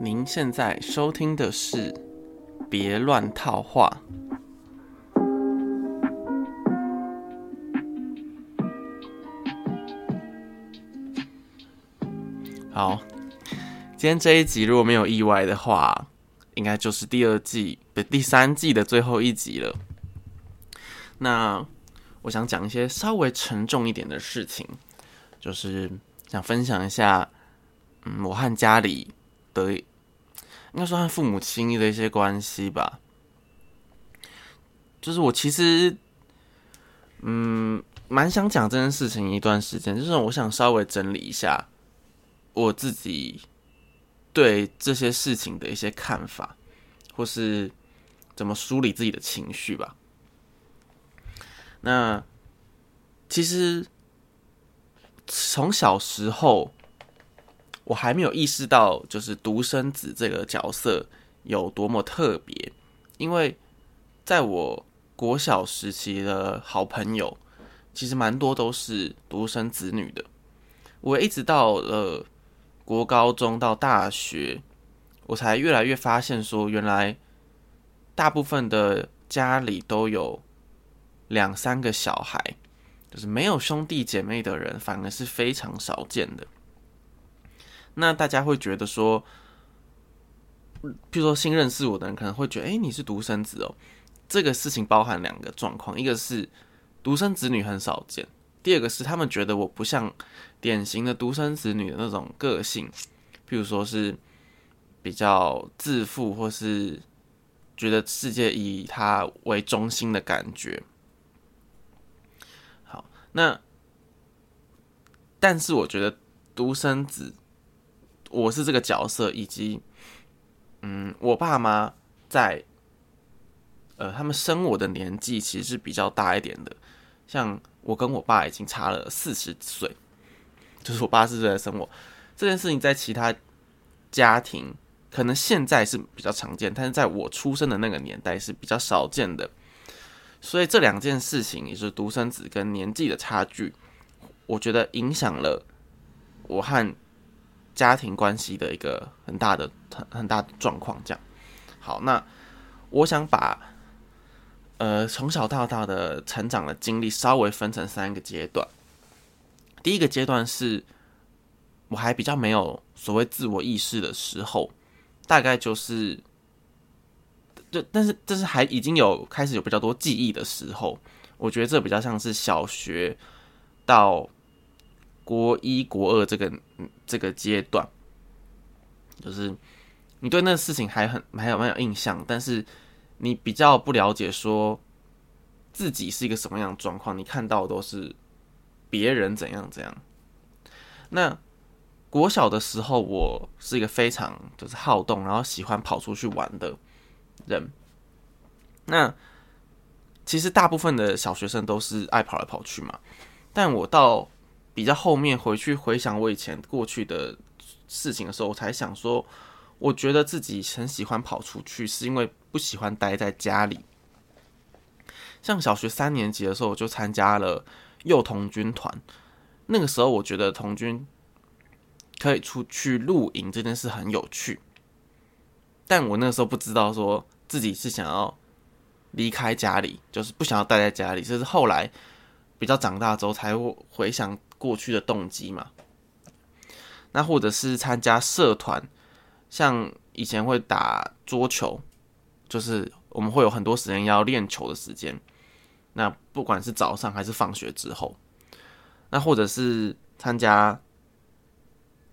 您现在收听的是《别乱套话》。好，今天这一集如果没有意外的话，应该就是第二季不第三季的最后一集了。那我想讲一些稍微沉重一点的事情，就是想分享一下，嗯，我和家里的，应该说和父母亲的一些关系吧。就是我其实，嗯，蛮想讲这件事情一段时间，就是我想稍微整理一下我自己对这些事情的一些看法，或是怎么梳理自己的情绪吧。那其实从小时候，我还没有意识到，就是独生子这个角色有多么特别。因为在我国小时期的好朋友，其实蛮多都是独生子女的。我一直到了国高中到大学，我才越来越发现说，原来大部分的家里都有。两三个小孩，就是没有兄弟姐妹的人，反而是非常少见的。那大家会觉得说，譬如说新认识我的人，可能会觉得，哎，你是独生子哦。这个事情包含两个状况，一个是独生子女很少见，第二个是他们觉得我不像典型的独生子女的那种个性，譬如说是比较自负，或是觉得世界以他为中心的感觉。好那，但是我觉得独生子，我是这个角色，以及，嗯，我爸妈在，呃，他们生我的年纪其实是比较大一点的，像我跟我爸已经差了四十岁，就是我爸是在生我这件事情，在其他家庭可能现在是比较常见，但是在我出生的那个年代是比较少见的。所以这两件事情，也是独生子跟年纪的差距，我觉得影响了我和家庭关系的一个很大的、很很大的状况。这样，好，那我想把呃从小到大的成长的经历稍微分成三个阶段。第一个阶段是我还比较没有所谓自我意识的时候，大概就是。就但是这是还已经有开始有比较多记忆的时候，我觉得这比较像是小学到国一国二这个这个阶段，就是你对那个事情还很还有蛮有印象，但是你比较不了解说自己是一个什么样的状况，你看到都是别人怎样怎样。那国小的时候，我是一个非常就是好动，然后喜欢跑出去玩的。人，那其实大部分的小学生都是爱跑来跑去嘛。但我到比较后面回去回想我以前过去的事情的时候，我才想说，我觉得自己很喜欢跑出去，是因为不喜欢待在家里。像小学三年级的时候，我就参加了幼童军团。那个时候，我觉得童军可以出去露营这件事很有趣。但我那个时候不知道，说自己是想要离开家里，就是不想要待在家里。这是后来比较长大之后才回想过去的动机嘛。那或者是参加社团，像以前会打桌球，就是我们会有很多时间要练球的时间。那不管是早上还是放学之后，那或者是参加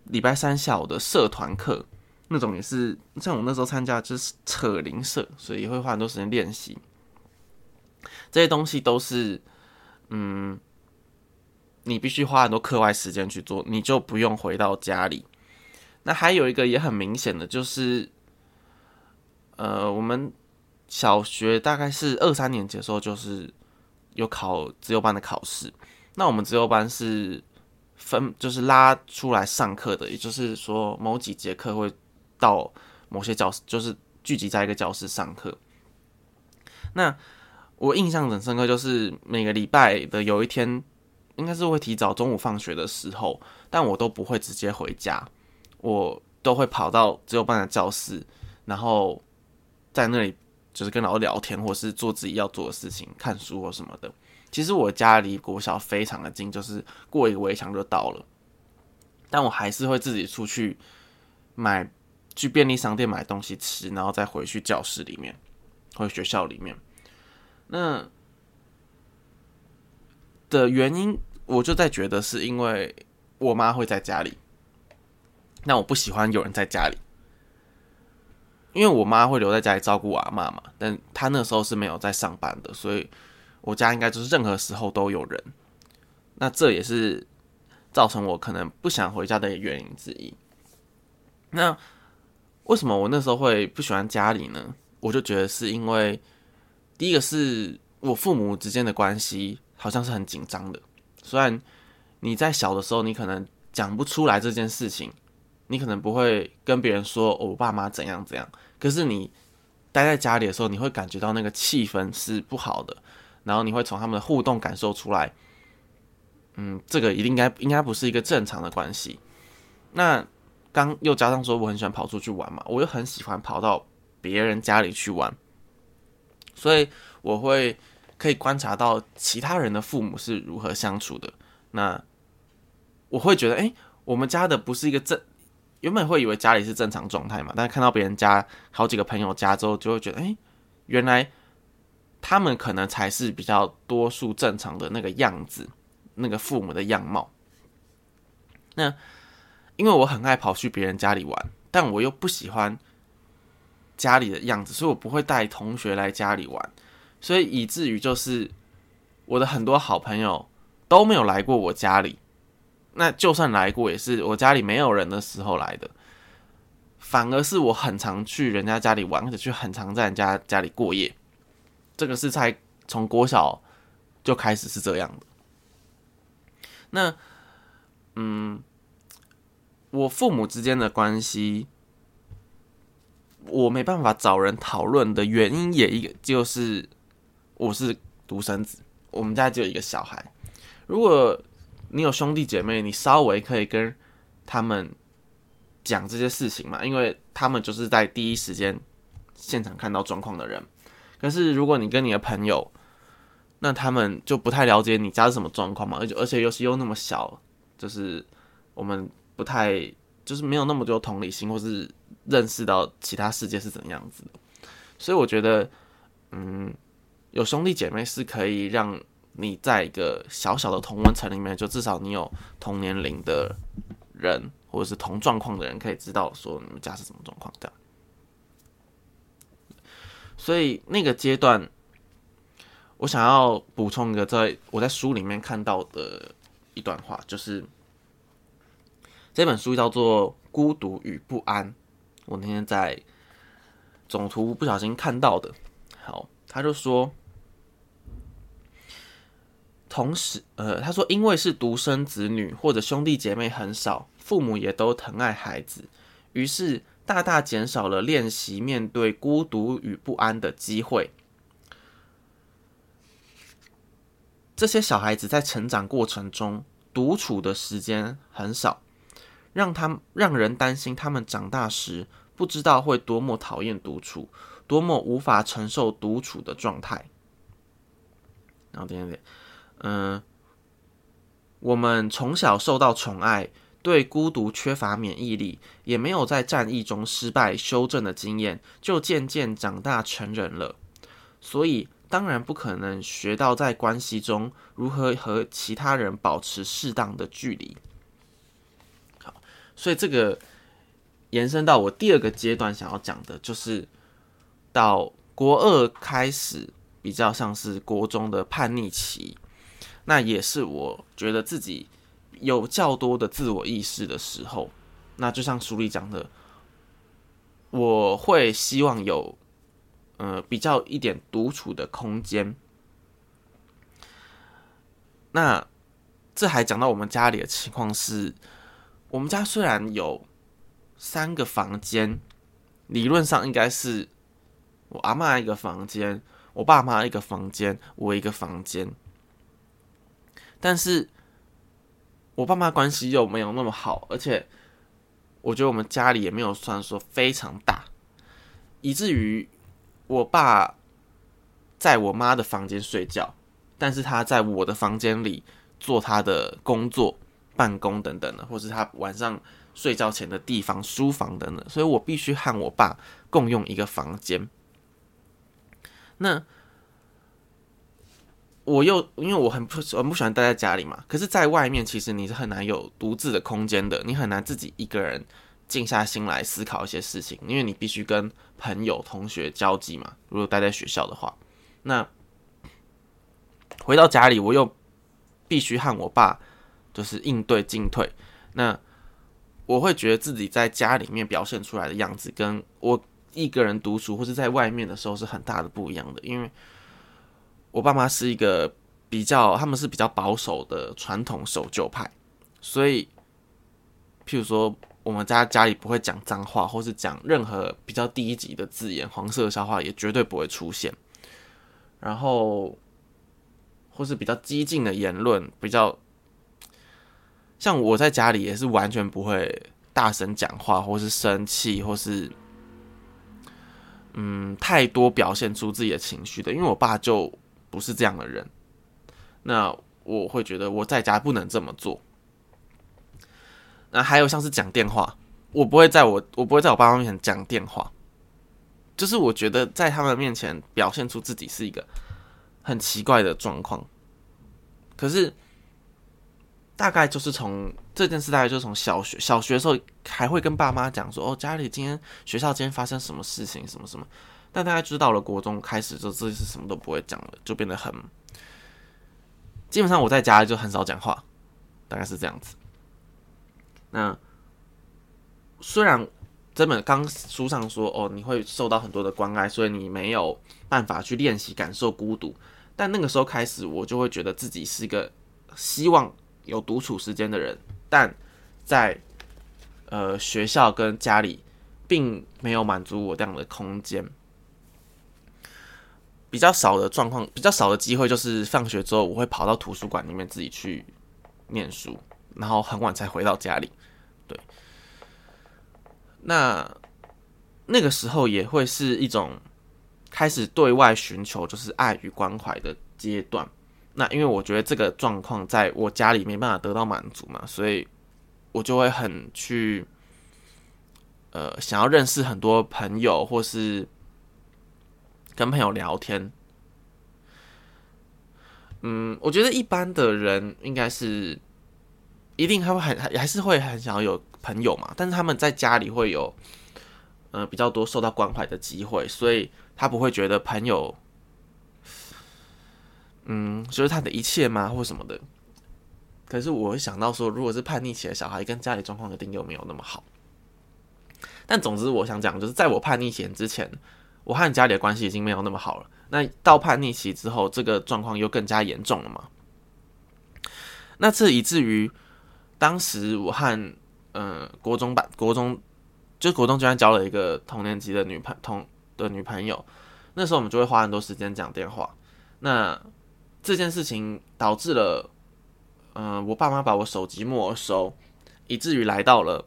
礼拜三下午的社团课。那种也是像我那时候参加就是扯铃社，所以会花很多时间练习。这些东西都是，嗯，你必须花很多课外时间去做，你就不用回到家里。那还有一个也很明显的就是，呃，我们小学大概是二三年级的时候，就是有考自由班的考试。那我们自由班是分就是拉出来上课的，也就是说某几节课会。到某些教室，就是聚集在一个教室上课。那我印象很深刻，就是每个礼拜的有一天，应该是会提早中午放学的时候，但我都不会直接回家。我都会跑到只有班的教室，然后在那里就是跟老师聊天，或是做自己要做的事情，看书或什么的。其实我家离国小非常的近，就是过一个围墙就到了。但我还是会自己出去买，去便利商店买东西吃，然后再回去教室里面，或学校里面。那的原因，我就在觉得是因为我妈会在家里，那我不喜欢有人在家里，因为我妈会留在家里照顾我阿妈嘛，但她那时候是没有在上班的，所以。我家应该就是任何时候都有人，那这也是造成我可能不想回家的原因之一。那为什么我那时候会不喜欢家里呢？我就觉得是因为第一个是我父母之间的关系好像是很紧张的。虽然你在小的时候你可能讲不出来这件事情，你可能不会跟别人说我爸妈怎样怎样，可是你待在家里的时候，你会感觉到那个气氛是不好的。然后你会从他们的互动感受出来，嗯，这个一定应该应该不是一个正常的关系。那刚又加上说我很喜欢跑出去玩嘛，我又很喜欢跑到别人家里去玩，所以我会可以观察到其他人的父母是如何相处的。那我会觉得，哎，我们家的不是一个正，原本会以为家里是正常状态嘛，但看到别人家好几个朋友家之后，就会觉得，哎，原来。他们可能才是比较多数正常的那个样子，那个父母的样貌。那因为我很爱跑去别人家里玩，但我又不喜欢家里的样子，所以我不会带同学来家里玩，所以以至于就是我的很多好朋友都没有来过我家里。那就算来过，也是我家里没有人的时候来的。反而是我很常去人家家里玩，而且去很常在人家家里过夜。这个是在从国小就开始是这样的。那，嗯，我父母之间的关系，我没办法找人讨论的原因也一个就是我是独生子，我们家只有一个小孩。如果你有兄弟姐妹，你稍微可以跟他们讲这些事情嘛，因为他们就是在第一时间现场看到状况的人。可是，如果你跟你的朋友，那他们就不太了解你家是什么状况嘛，而且而且尤其又那么小，就是我们不太就是没有那么多同理心，或是认识到其他世界是怎样子。所以我觉得，嗯，有兄弟姐妹是可以让你在一个小小的同温层里面，就至少你有同年龄的人，或者是同状况的人，可以知道说你们家是什么状况的。所以那个阶段，我想要补充一个，在我在书里面看到的一段话，就是这本书叫做《孤独与不安》，我那天在总图不小心看到的。好，他就说，同时，呃，他说，因为是独生子女或者兄弟姐妹很少，父母也都疼爱孩子，于是。大大减少了练习面对孤独与不安的机会。这些小孩子在成长过程中独处的时间很少，让他让人担心他们长大时不知道会多么讨厌独处，多么无法承受独处的状态。然后点点点，嗯，我们从小受到宠爱。对孤独缺乏免疫力，也没有在战役中失败修正的经验，就渐渐长大成人了。所以当然不可能学到在关系中如何和其他人保持适当的距离。好，所以这个延伸到我第二个阶段想要讲的，就是到国二开始比较像是国中的叛逆期，那也是我觉得自己。有较多的自我意识的时候，那就像书里讲的，我会希望有呃比较一点独处的空间。那这还讲到我们家里的情况是，我们家虽然有三个房间，理论上应该是我阿妈一个房间，我爸妈一个房间，我一个房间，但是。我爸妈关系又没有那么好，而且我觉得我们家里也没有算说非常大，以至于我爸在我妈的房间睡觉，但是他在我的房间里做他的工作、办公等等的，或是他晚上睡觉前的地方、书房等等，所以我必须和我爸共用一个房间。那我又因为我很不很不喜欢待在家里嘛，可是在外面其实你是很难有独自的空间的，你很难自己一个人静下心来思考一些事情，因为你必须跟朋友、同学交际嘛。如果待在学校的话，那回到家里我又必须和我爸就是应对进退，那我会觉得自己在家里面表现出来的样子，跟我一个人独处或是在外面的时候是很大的不一样的，因为。我爸妈是一个比较，他们是比较保守的传统守旧派，所以，譬如说，我们家家里不会讲脏话，或是讲任何比较低级的字眼，黄色笑话也绝对不会出现。然后，或是比较激进的言论，比较像我在家里也是完全不会大声讲话，或是生气，或是嗯太多表现出自己的情绪的，因为我爸就。不是这样的人，那我会觉得我在家不能这么做。那还有像是讲电话，我不会在我我不会在我爸妈面前讲电话，就是我觉得在他们面前表现出自己是一个很奇怪的状况。可是大概就是从这件事，大概就是从小学小学的时候还会跟爸妈讲说，哦，家里今天学校今天发生什么事情，什么什么。但大家知道了，国中开始就这是什么都不会讲了，就变得很基本上我在家就很少讲话，大概是这样子。那虽然这本刚书上说哦，你会受到很多的关爱，所以你没有办法去练习感受孤独，但那个时候开始，我就会觉得自己是一个希望有独处时间的人，但在呃学校跟家里并没有满足我这样的空间。比较少的状况，比较少的机会，就是放学之后我会跑到图书馆里面自己去念书，然后很晚才回到家里。对，那那个时候也会是一种开始对外寻求就是爱与关怀的阶段。那因为我觉得这个状况在我家里没办法得到满足嘛，所以我就会很去呃想要认识很多朋友，或是。跟朋友聊天，嗯，我觉得一般的人应该是一定还会很还是会很想要有朋友嘛，但是他们在家里会有呃比较多受到关怀的机会，所以他不会觉得朋友，嗯，就是他的一切吗，或什么的。可是我会想到说，如果是叛逆期的小孩，跟家里状况一定又没有那么好。但总之，我想讲，就是在我叛逆前之前。我和家里的关系已经没有那么好了。那到叛逆期之后，这个状况又更加严重了嘛？那这以至于当时我和嗯国中版国中就国中居然交了一个同年级的女朋同的女朋友。那时候我们就会花很多时间讲电话。那这件事情导致了嗯我爸妈把我手机没收，以至于来到了。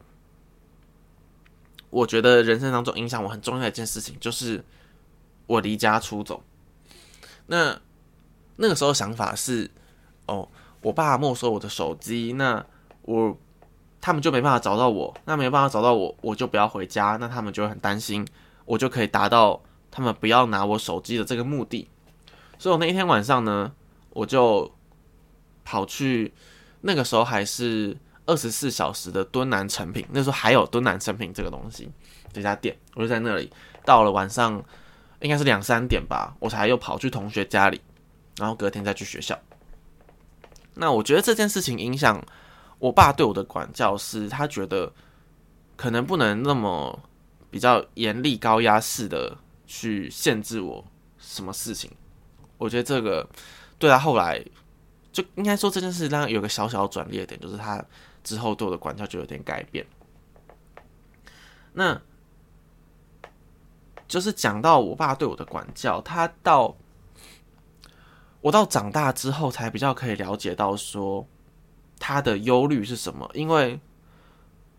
我觉得人生当中影响我很重要的一件事情，就是我离家出走。那那个时候想法是，哦，我爸没收我的手机，那我他们就没办法找到我，那没办法找到我，我就不要回家，那他们就会很担心，我就可以达到他们不要拿我手机的这个目的。所以我那一天晚上呢，我就跑去，那个时候还是。二十四小时的敦南成品，那时候还有敦南成品这个东西，这家店，我就在那里。到了晚上，应该是两三点吧，我才又跑去同学家里，然后隔天再去学校。那我觉得这件事情影响我爸对我的管教是，他觉得可能不能那么比较严厉、高压式的去限制我什么事情。我觉得这个对他后来就应该说这件事让有个小小转捩点，就是他。之后对我的管教就有点改变。那就是讲到我爸对我的管教，他到我到长大之后才比较可以了解到说他的忧虑是什么，因为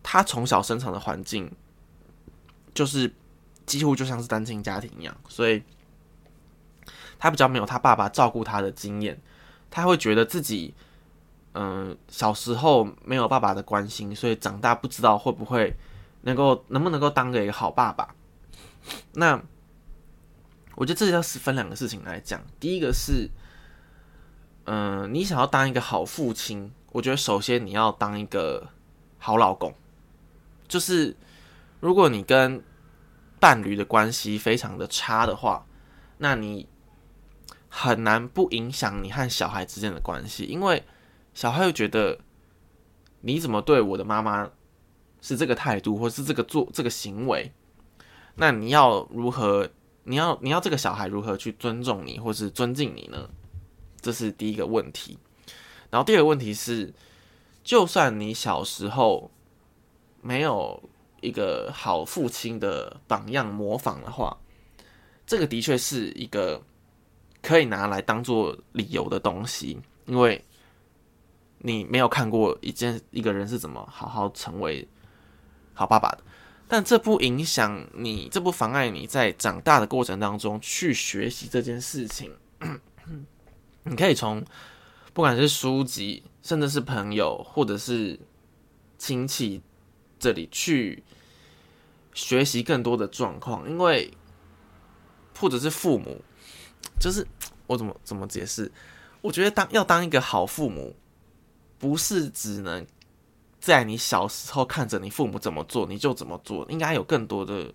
他从小生长的环境就是几乎就像是单亲家庭一样，所以他比较没有他爸爸照顾他的经验，他会觉得自己嗯小时候没有爸爸的关心，所以长大不知道会不会能够能不能够当个一个好爸爸。那我觉得这要是分两个事情来讲，第一个是嗯你想要当一个好父亲，我觉得首先你要当一个好老公。就是如果你跟伴侣的关系非常的差的话，那你很难不影响你和小孩之间的关系，因为小孩会觉得你怎么对我的妈妈是这个态度，或是这个做这个行为，那你要如何？你要你要这个小孩如何去尊重你，或是尊敬你呢？这是第一个问题。然后第二个问题是，就算你小时候。没有一个好父亲的榜样模仿的话，这个的确是一个可以拿来当做理由的东西，因为你没有看过一件一个人是怎么好好成为好爸爸的，但这不影响你，这不妨碍你在长大的过程当中去学习这件事情。你可以从不管是书籍，甚至是朋友，或者是亲戚。这里去学习更多的状况，因为或者是父母，就是我怎么怎么解释？我觉得当要当一个好父母，不是只能在你小时候看着你父母怎么做你就怎么做，应该有更多的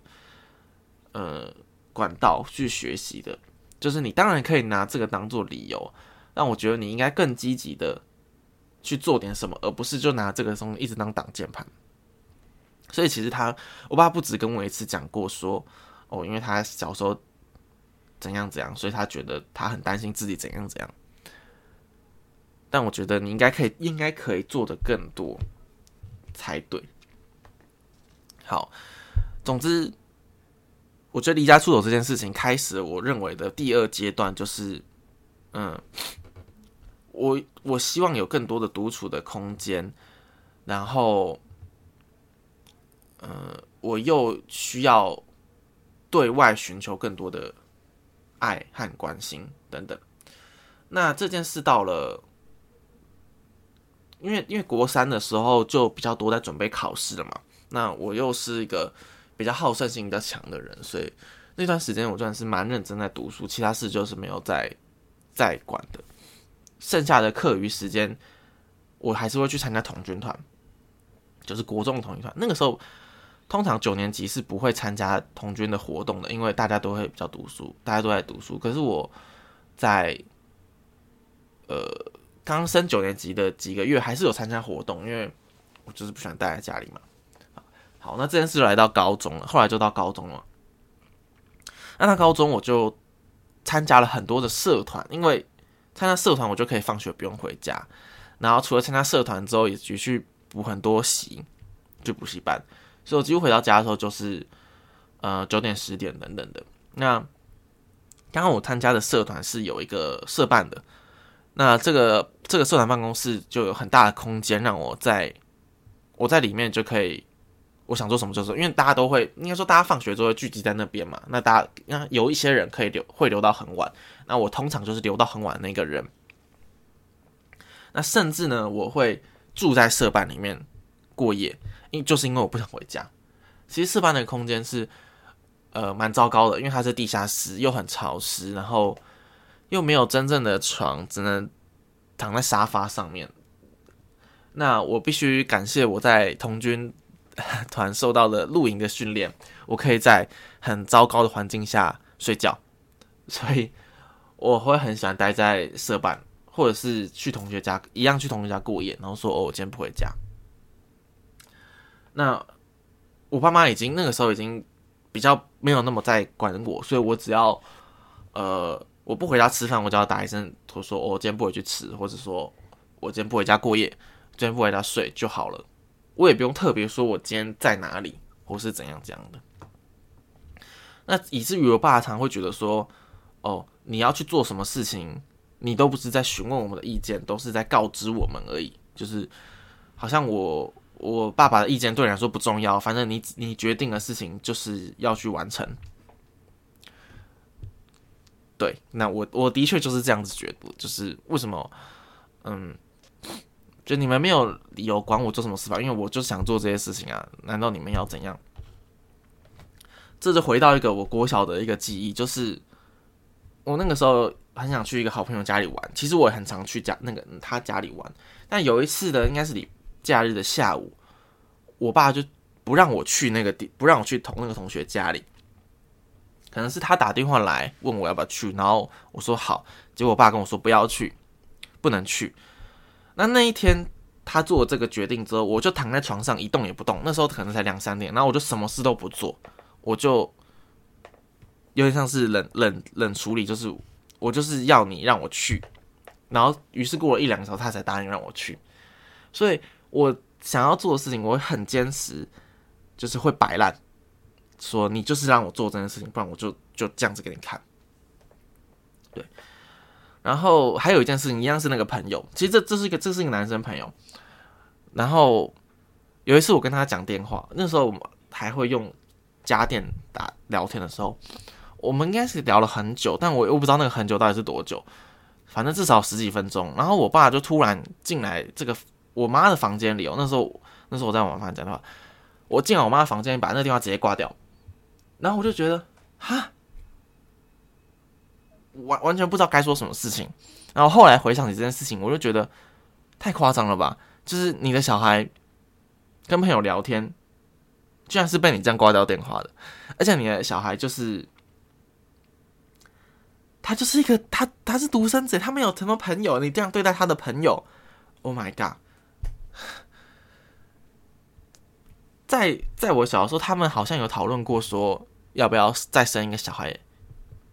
呃管道去学习的。就是你当然可以拿这个当做理由，但我觉得你应该更积极的去做点什么，而不是就拿这个东西一直当挡箭牌。所以其实他，我爸不止跟我一次讲过说，哦，因为他小时候怎样怎样，所以他觉得他很担心自己怎样怎样。但我觉得你应该可以，应该可以做的更多才对。好，总之，我觉得离家出走这件事情开始，我认为的第二阶段就是，嗯，我我希望有更多的独处的空间，然后。嗯，我又需要对外寻求更多的爱和关心等等。那这件事到了，因为因为国三的时候就比较多在准备考试了嘛。那我又是一个比较好胜心比较强的人，所以那段时间我算是蛮认真在读书，其他事就是没有在在管的。剩下的课余时间，我还是会去参加童军团，就是国中的童军团。那个时候。通常九年级是不会参加童军的活动的，因为大家都会比较读书，大家都在读书。可是我在呃刚升九年级的几个月，还是有参加活动，因为我就是不喜欢待在家里嘛。好，那这件事来到高中了，后来就到高中了。那到高中我就参加了很多的社团，因为参加社团我就可以放学不用回家。然后除了参加社团之后，也去补很多习，就补习班。所以我几乎回到家的时候就是，呃九点十点等等的。那刚刚我参加的社团是有一个社办的，那这个这个社团办公室就有很大的空间，让我在我在里面就可以，我想做什么就做。因为大家都会应该说大家放学都会聚集在那边嘛，那大家那有一些人可以留会留到很晚，那我通常就是留到很晚的那个人。那甚至呢，我会住在社办里面过夜。因就是因为我不想回家。其实四班的空间是呃蛮糟糕的，因为它是地下室，又很潮湿，然后又没有真正的床，只能躺在沙发上面。那我必须感谢我在童军团受到的露营的训练，我可以在很糟糕的环境下睡觉，所以我会很喜欢待在社办，或者是去同学家一样去同学家过夜，然后说哦我今天不回家。那我爸妈已经那个时候已经比较没有那么在管我，所以我只要呃我不回家吃饭，我就要打一声，我说我今天不回去吃，或者说我今天不回家过夜，今天不回家睡就好了。我也不用特别说我今天在哪里或是怎样怎样的。那以至于我爸常会觉得说，哦，你要去做什么事情，你都不是在询问我们的意见，都是在告知我们而已，就是好像我。我爸爸的意见对你来说不重要，反正你你决定的事情就是要去完成。对，那我我的确就是这样子觉得，就是为什么，嗯，就你们没有理由管我做什么事吧？因为我就想做这些事情啊，难道你们要怎样？这就回到一个我国小的一个记忆，就是我那个时候很想去一个好朋友家里玩，其实我也很常去家那个他家里玩，但有一次的应该是礼假日的下午，我爸就不让我去那个地，不让我去同那个同学家里。可能是他打电话来问我要不要去，然后我说好，结果我爸跟我说不要去，不能去。那那一天他做了这个决定之后，我就躺在床上一动也不动。那时候可能才两三点，然后我就什么事都不做，我就有点像是冷冷冷处理，就是我就是要你让我去。然后于是过了一两个小时，他才答应让我去。所以我想要做的事情，我会很坚持，就是会摆烂。说你就是让我做这件事情，不然我就就这样子给你看。对，然后还有一件事情，一样是那个朋友，其实这这是一个这是一个男生朋友。然后有一次我跟他讲电话，那时候我们还会用家电打聊天的时候，我们应该是聊了很久，但我又不知道那个很久到底是多久，反正至少十几分钟。然后我爸就突然进来这个我妈的房间里哦，那时候那时候我在我妈讲的话，我进了我妈房间，把那个电话直接挂掉。然后我就觉得，哈，完完全不知道该说什么事情。然后后来回想起这件事情，我就觉得太夸张了吧？就是你的小孩跟朋友聊天，居然是被你这样挂掉电话的，而且你的小孩就是他就是一个他他是独生子，他没有什么朋友，你这样对待他的朋友，Oh my god！在在我小的时候，他们好像有讨论过说要不要再生一个小孩，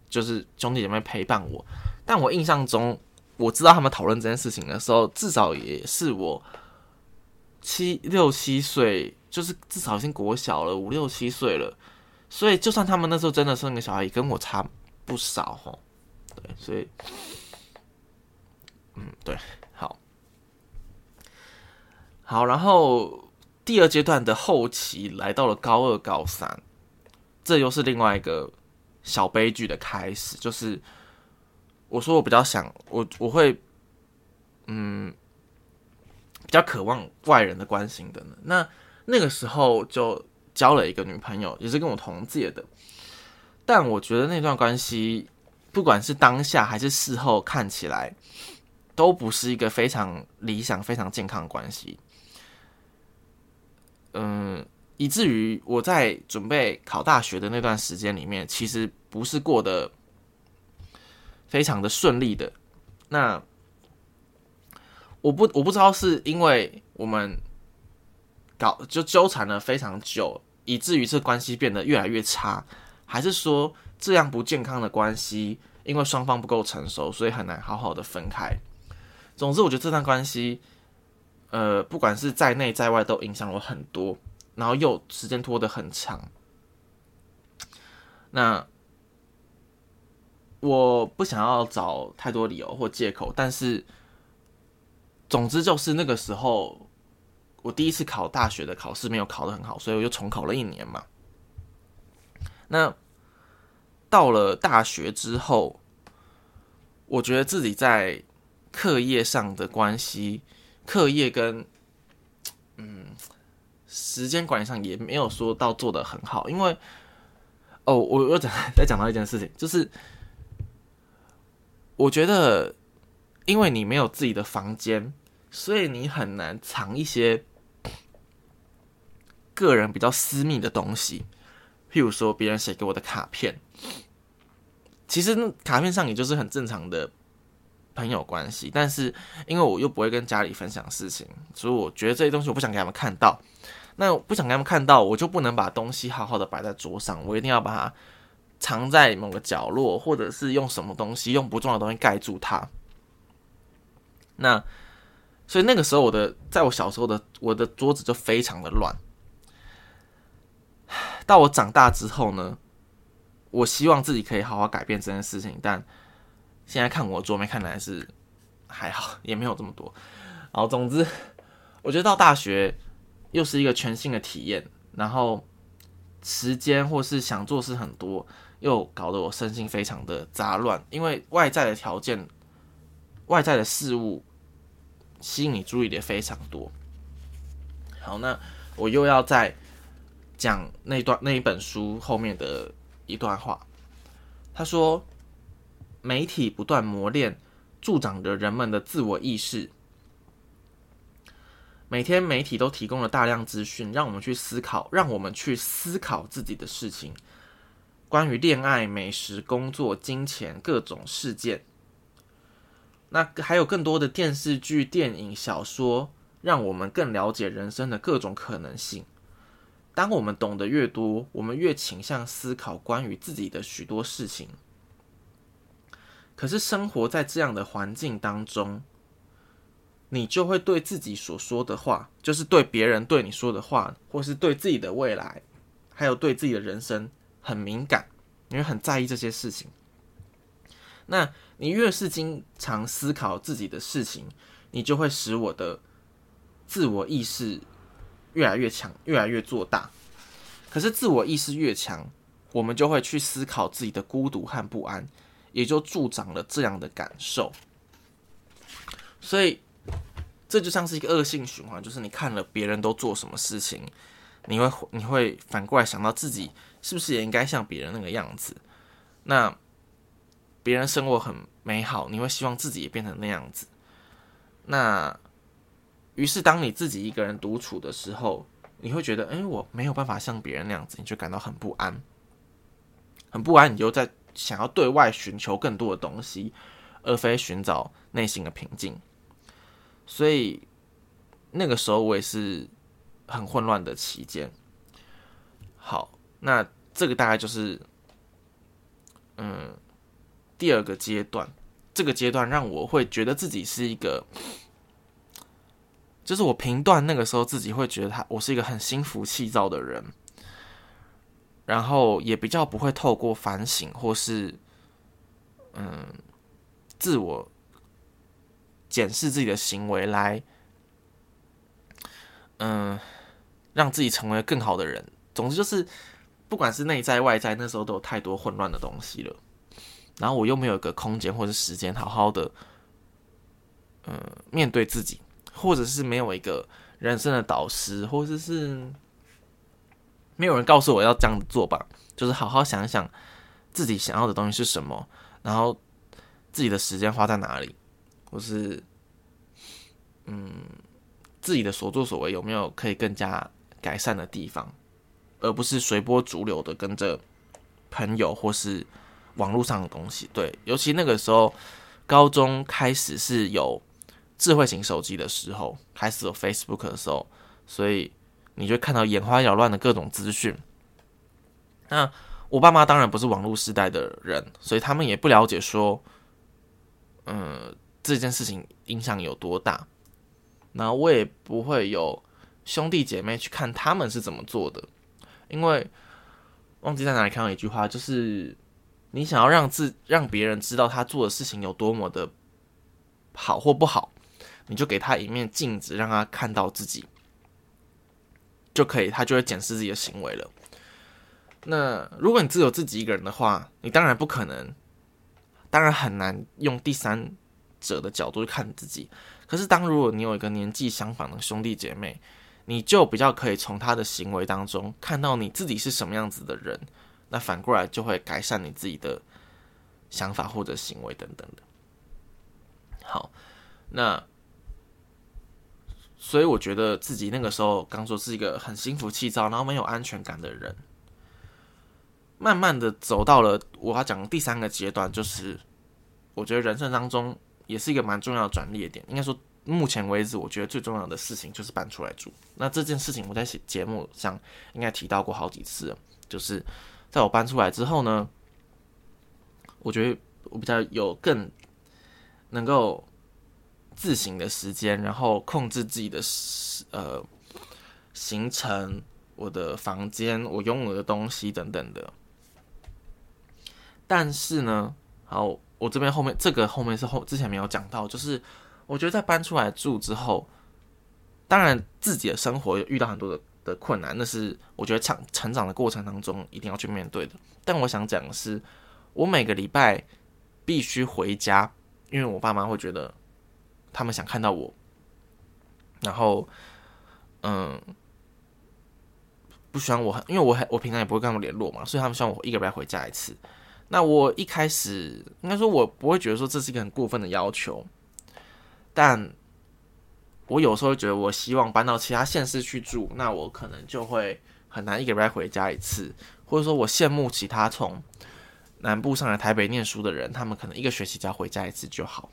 就是兄弟姐妹陪伴我。但我印象中，我知道他们讨论这件事情的时候，至少也是我七六七岁，就是至少已经国小了，五六七岁了。所以，就算他们那时候真的生个小孩，也跟我差不少哈。对，所以，嗯，对，好，好，然后。第二阶段的后期来到了高二、高三，这又是另外一个小悲剧的开始。就是我说我比较想我我会嗯比较渴望外人的关心的呢。那那个时候就交了一个女朋友，也是跟我同届的。但我觉得那段关系，不管是当下还是事后看起来，都不是一个非常理想、非常健康的关系。嗯，以至于我在准备考大学的那段时间里面，其实不是过得非常的顺利的。那我不我不知道是因为我们搞就纠缠了非常久，以至于这关系变得越来越差，还是说这样不健康的关系，因为双方不够成熟，所以很难好好的分开。总之，我觉得这段关系。呃，不管是在内在外，都影响我很多，然后又时间拖得很长。那我不想要找太多理由或借口，但是总之就是那个时候，我第一次考大学的考试没有考得很好，所以我就重考了一年嘛。那到了大学之后，我觉得自己在课业上的关系。课业跟时间管理上也没有说到做的很好，因为哦，我又讲 再讲到一件事情，就是我觉得因为你没有自己的房间，所以你很难藏一些个人比较私密的东西，譬如说别人写给我的卡片，其实卡片上也就是很正常的。朋友关系，但是因为我又不会跟家里分享事情，所以我觉得这些东西我不想给他们看到。那不想给他们看到，我就不能把东西好好的摆在桌上，我一定要把它藏在某个角落，或者是用什么东西，用不重要的东西盖住它。那所以那个时候，我的在我小时候的我的桌子就非常的乱。到我长大之后呢，我希望自己可以好好改变这件事情，但。现在看我桌面看来是还好，也没有这么多。然后总之，我觉得到大学又是一个全新的体验，然后时间或是想做事很多，又搞得我身心非常的杂乱，因为外在的条件、外在的事物吸引你注意力非常多。好，那我又要再讲那段那一本书后面的一段话。他说：“媒体不断磨练、助长着人们的自我意识。每天媒体都提供了大量资讯，让我们去思考，让我们去思考自己的事情，关于恋爱、美食、工作、金钱各种事件。那还有更多的电视剧、电影、小说。”让我们更了解人生的各种可能性。当我们懂得越多，我们越倾向思考关于自己的许多事情。可是，生活在这样的环境当中，你就会对自己所说的话，就是对别人对你说的话，或是对自己的未来，还有对自己的人生很敏感，因为很在意这些事情。那你越是经常思考自己的事情，你就会使我的。自我意识越来越强，越来越做大。可是自我意识越强，我们就会去思考自己的孤独和不安，也就助长了这样的感受。所以这就像是一个恶性循环，就是你看了别人都做什么事情，你会你会反过来想到自己是不是也应该像别人那个样子？那别人生活很美好，你会希望自己也变成那样子？那？于是，当你自己一个人独处的时候，你会觉得，哎，我没有办法像别人那样子，你就感到很不安，很不安。你就在想要对外寻求更多的东西，而非寻找内心的平静。所以，那个时候我也是很混乱的期间。好，那这个大概就是，嗯，第二个阶段。这个阶段让我会觉得自己是一个。就是我评断那个时候自己会觉得他我是一个很心浮气躁的人，然后也比较不会透过反省或是嗯自我检视自己的行为来嗯让自己成为更好的人。总之就是不管是内在外在，那时候都有太多混乱的东西了，然后我又没有一个空间或者时间好好的嗯面对自己。或者是没有一个人生的导师，或者是没有人告诉我要这样做吧，就是好好想想自己想要的东西是什么，然后自己的时间花在哪里，或是嗯自己的所作所为有没有可以更加改善的地方，而不是随波逐流的跟着朋友或是网络上的东西。对，尤其那个时候高中开始是有。智慧型手机的时候，开始有 Facebook 的时候，所以你就看到眼花缭乱的各种资讯。那我爸妈当然不是网络时代的人，所以他们也不了解说，嗯，这件事情影响有多大。那我也不会有兄弟姐妹去看他们是怎么做的，因为忘记在哪里看到一句话，就是你想要让自让别人知道他做的事情有多么的好或不好。你就给他一面镜子，让他看到自己，就可以，他就会检视自己的行为了。那如果你只有自己一个人的话，你当然不可能，当然很难用第三者的角度去看自己。可是，当如果你有一个年纪相仿的兄弟姐妹，你就比较可以从他的行为当中看到你自己是什么样子的人。那反过来就会改善你自己的想法或者行为等等的。好，那。所以我觉得自己那个时候刚说是一个很心浮气躁，然后没有安全感的人。慢慢的走到了我要讲的第三个阶段，就是我觉得人生当中也是一个蛮重要的转捩点。应该说，目前为止我觉得最重要的事情就是搬出来住。那这件事情我在节目上应该提到过好几次，就是在我搬出来之后呢，我觉得我比较有更能够。自行的时间，然后控制自己的呃行程，我的房间，我拥有的东西等等的。但是呢，好，我这边后面这个后面是后之前没有讲到，就是我觉得在搬出来住之后，当然自己的生活有遇到很多的的困难，那是我觉得成成长的过程当中一定要去面对的。但我想讲的是，我每个礼拜必须回家，因为我爸妈会觉得他们想看到我，然后嗯。不喜欢我，因为我很我平常也不会跟他们联络嘛，所以他们希望我一个礼拜回家一次。那我一开始应该说，我不会觉得说这是一个很过分的要求，但我有时候觉得，我希望搬到其他县市去住，那我可能就会很难一个礼拜回家一次，或者说我羡慕其他从南部上来台北念书的人，他们可能一个学期只要回家一次就好。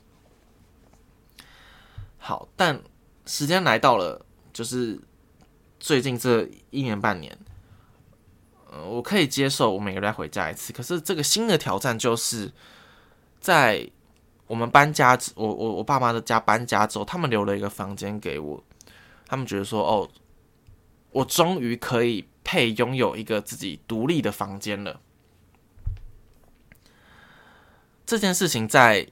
好，但时间来到了，就是。最近这一年半年，呃，我可以接受我每个月回家一次。可是这个新的挑战就是在我们搬家，我我我爸妈的家搬家之后，他们留了一个房间给我。他们觉得说，哦，我终于可以配拥有一个自己独立的房间了。这件事情在，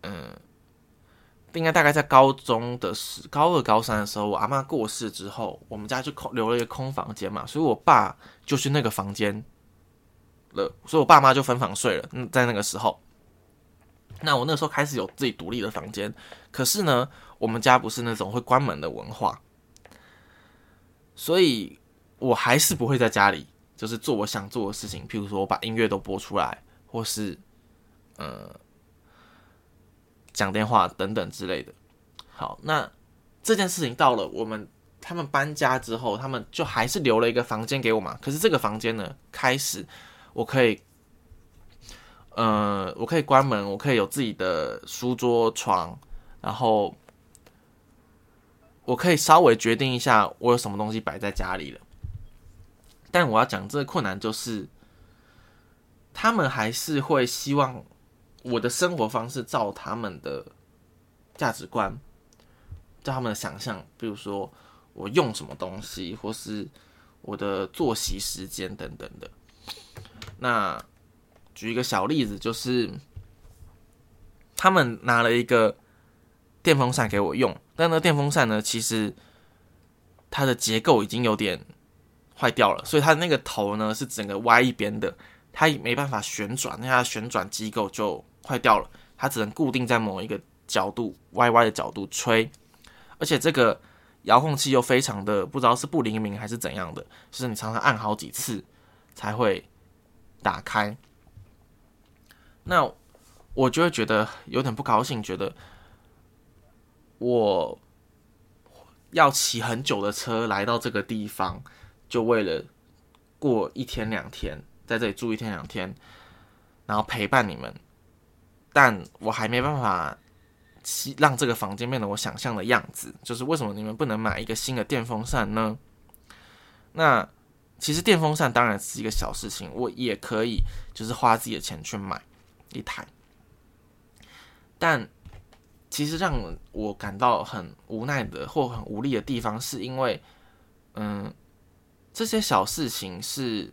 嗯。应该大概在高中的时，高二、高三的时候，我阿妈过世之后，我们家就空留了一个空房间嘛，所以我爸就去那个房间了，所以我爸妈就分房睡了。嗯，在那个时候，那我那时候开始有自己独立的房间，可是呢，我们家不是那种会关门的文化，所以我还是不会在家里就是做我想做的事情，譬如说我把音乐都播出来，或是呃。讲电话等等之类的。好，那这件事情到了我们他们搬家之后，他们就还是留了一个房间给我嘛。可是这个房间呢，开始我可以，呃，我可以关门，我可以有自己的书桌、床，然后我可以稍微决定一下我有什么东西摆在家里了。但我要讲这个困难就是，他们还是会希望。我的生活方式照他们的价值观，照他们的想象，比如说我用什么东西，或是我的作息时间等等的。那举一个小例子，就是他们拿了一个电风扇给我用，但那电风扇呢，其实它的结构已经有点坏掉了，所以它的那个头呢是整个歪一边的，它没办法旋转，那它旋转机构就。坏掉了，它只能固定在某一个角度，歪歪的角度吹，而且这个遥控器又非常的不知道是不灵敏还是怎样的，就是你常常按好几次才会打开。那我就会觉得有点不高兴，觉得我要骑很久的车来到这个地方，就为了过一天两天，在这里住一天两天，然后陪伴你们。但我还没办法让这个房间变得我想象的样子。就是为什么你们不能买一个新的电风扇呢？那其实电风扇当然是一个小事情，我也可以就是花自己的钱去买一台。但其实让我感到很无奈的或很无力的地方，是因为，嗯，这些小事情是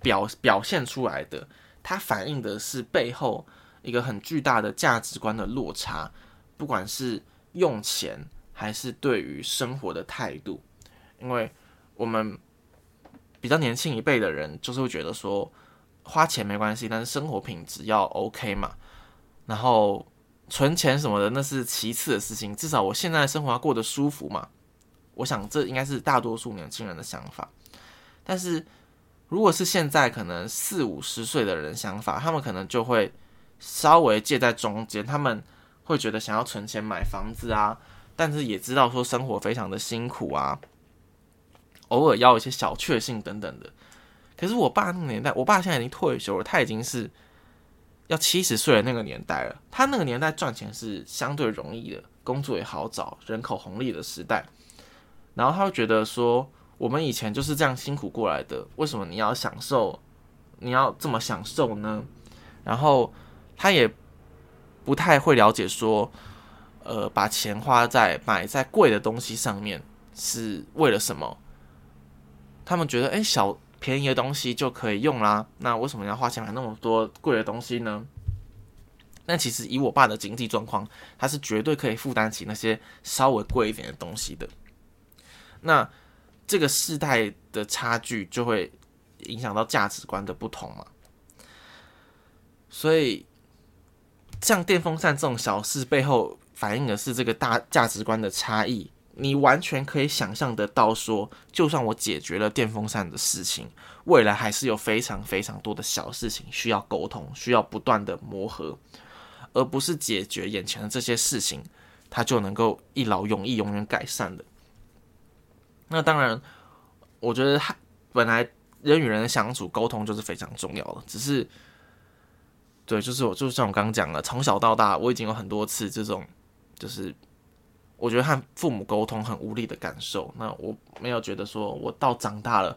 表表现出来的。它反映的是背后一个很巨大的价值观的落差，不管是用钱还是对于生活的态度。因为我们比较年轻一辈的人，就是会觉得说花钱没关系，但是生活品质要 OK 嘛。然后存钱什么的那是其次的事情，至少我现在生活过得舒服嘛。我想这应该是大多数年轻人的想法，但是。如果是现在可能四五十岁的人想法，他们可能就会稍微介在中间，他们会觉得想要存钱买房子啊，但是也知道说生活非常的辛苦啊，偶尔要一些小确幸等等的。可是我爸那个年代，我爸现在已经退休了，他已经是要七十岁的那个年代了。他那个年代赚钱是相对容易的，工作也好找，人口红利的时代，然后他会觉得说。我们以前就是这样辛苦过来的，为什么你要享受？你要这么享受呢？然后他也不太会了解说，呃，把钱花在买在贵的东西上面是为了什么？他们觉得，哎，小便宜的东西就可以用啦，那为什么要花钱买那么多贵的东西呢？但其实以我爸的经济状况，他是绝对可以负担起那些稍微贵一点的东西的。那这个世代的差距就会影响到价值观的不同嘛。所以，像电风扇这种小事背后反映的是这个大价值观的差异。你完全可以想象得到，说就算我解决了电风扇的事情，未来还是有非常非常多的小事情需要沟通，需要不断的磨合，而不是解决眼前的这些事情，它就能够一劳永逸、永远改善的。那当然，我觉得本来人与人的相处沟通就是非常重要的，只是，对，就是我就像我刚刚讲了，从小到大，我已经有很多次这种，就是。我觉得和父母沟通很无力的感受。那我没有觉得说，我到长大了，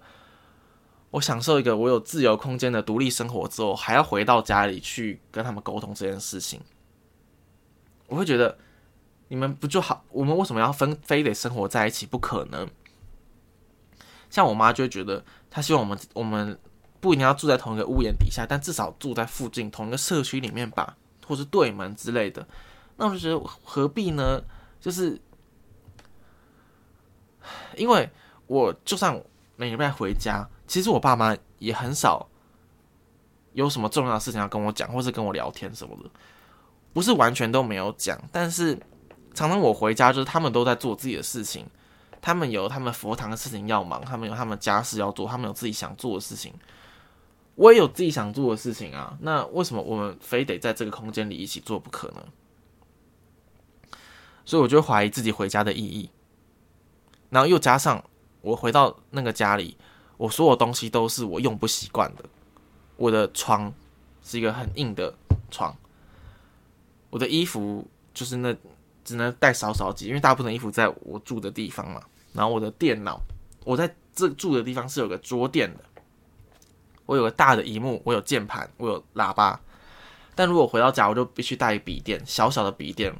我享受一个我有自由空间的独立生活之后，还要回到家里去跟他们沟通这件事情。我会觉得，你们不就好？我们为什么要分非得生活在一起？不可能。像我妈就会觉得，她希望我们我们不一定要住在同一个屋檐底下，但至少住在附近同一个社区里面吧，或是对门之类的。那我就觉得何必呢？就是，因为我就算每礼拜回家，其实我爸妈也很少有什么重要的事情要跟我讲，或是跟我聊天什么的，不是完全都没有讲，但是常常我回家就是他们都在做自己的事情，他们有他们佛堂的事情要忙，他们有他们家事要做，他们有自己想做的事情，我也有自己想做的事情啊，那为什么我们非得在这个空间里一起做不可呢？所以我就怀疑自己回家的意义，然后又加上我回到那个家里，我所有东西都是我用不习惯的。我的床是一个很硬的床，我的衣服就是那只能带少少几，因为大部分衣服在我住的地方嘛。然后我的电脑，我在这住的地方是有个桌垫的，我有个大的荧幕，我有键盘，我有喇叭。但如果回到家，我就必须带笔电，小小的笔电。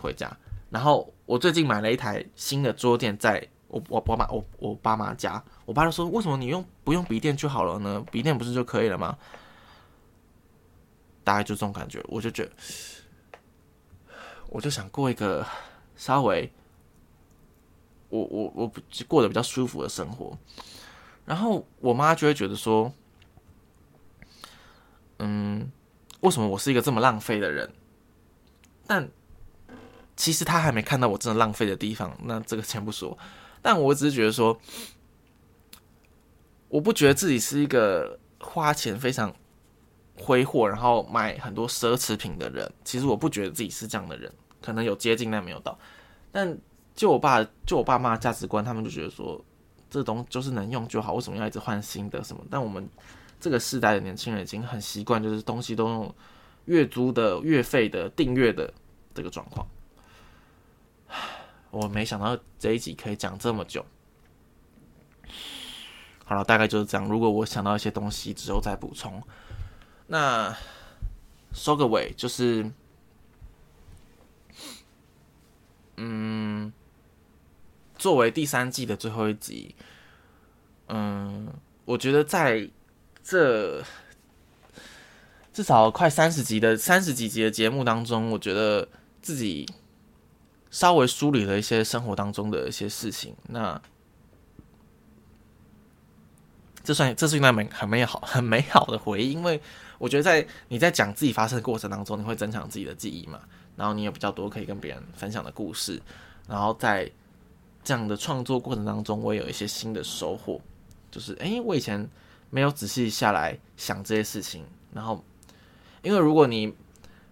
回家，然后我最近买了一台新的桌垫，在我我我妈我我爸妈家，我爸就说：“为什么你用不用笔垫就好了呢？笔垫不是就可以了吗？”大概就这种感觉，我就觉得，我就想过一个稍微，我我我过得比较舒服的生活，然后我妈就会觉得说：“嗯，为什么我是一个这么浪费的人？”但其实他还没看到我真的浪费的地方，那这个先不说。但我只是觉得说，我不觉得自己是一个花钱非常挥霍，然后买很多奢侈品的人。其实我不觉得自己是这样的人，可能有接近，但没有到。但就我爸，就我爸妈价值观，他们就觉得说，这东就是能用就好，为什么要一直换新的什么？但我们这个世代的年轻人已经很习惯，就是东西都用月租的、月费的、订阅的这个状况。我没想到这一集可以讲这么久。好了，大概就是这样。如果我想到一些东西之后再补充。那收个尾，就是，嗯，作为第三季的最后一集，嗯，我觉得在这至少快三十集的三十几集的节目当中，我觉得自己。稍微梳理了一些生活当中的一些事情，那这算这是一段美很美好很美好的回忆，因为我觉得在你在讲自己发生的过程当中，你会增强自己的记忆嘛，然后你有比较多可以跟别人分享的故事，然后在这样的创作过程当中，我也有一些新的收获，就是诶，我以前没有仔细下来想这些事情，然后因为如果你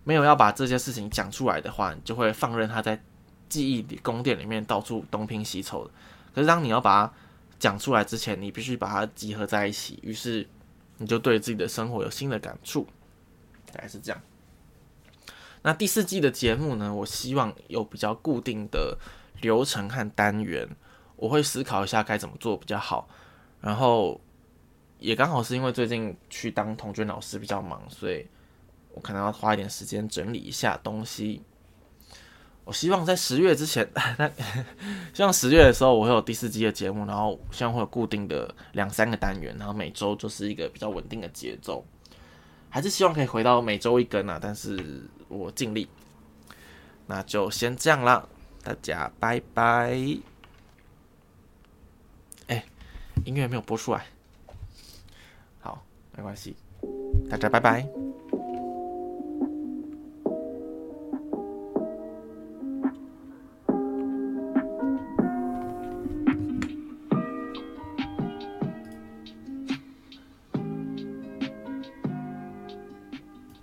没有要把这些事情讲出来的话，你就会放任它在。记忆里宫殿里面到处东拼西凑的，可是当你要把它讲出来之前，你必须把它集合在一起，于是你就对自己的生活有新的感触，大概是这样。那第四季的节目呢？我希望有比较固定的流程和单元，我会思考一下该怎么做比较好。然后也刚好是因为最近去当童军老师比较忙，所以我可能要花一点时间整理一下东西。我希望在十月之前，希望十月的时候我会有第四季的节目，然后希望会有固定的两三个单元。然后每周就是一个比较稳定的节奏，还是希望可以回到每周一更啊。但是我尽力，那就先这样啦。大家拜拜！哎，音乐没有播出来，好，没关系，大家拜拜。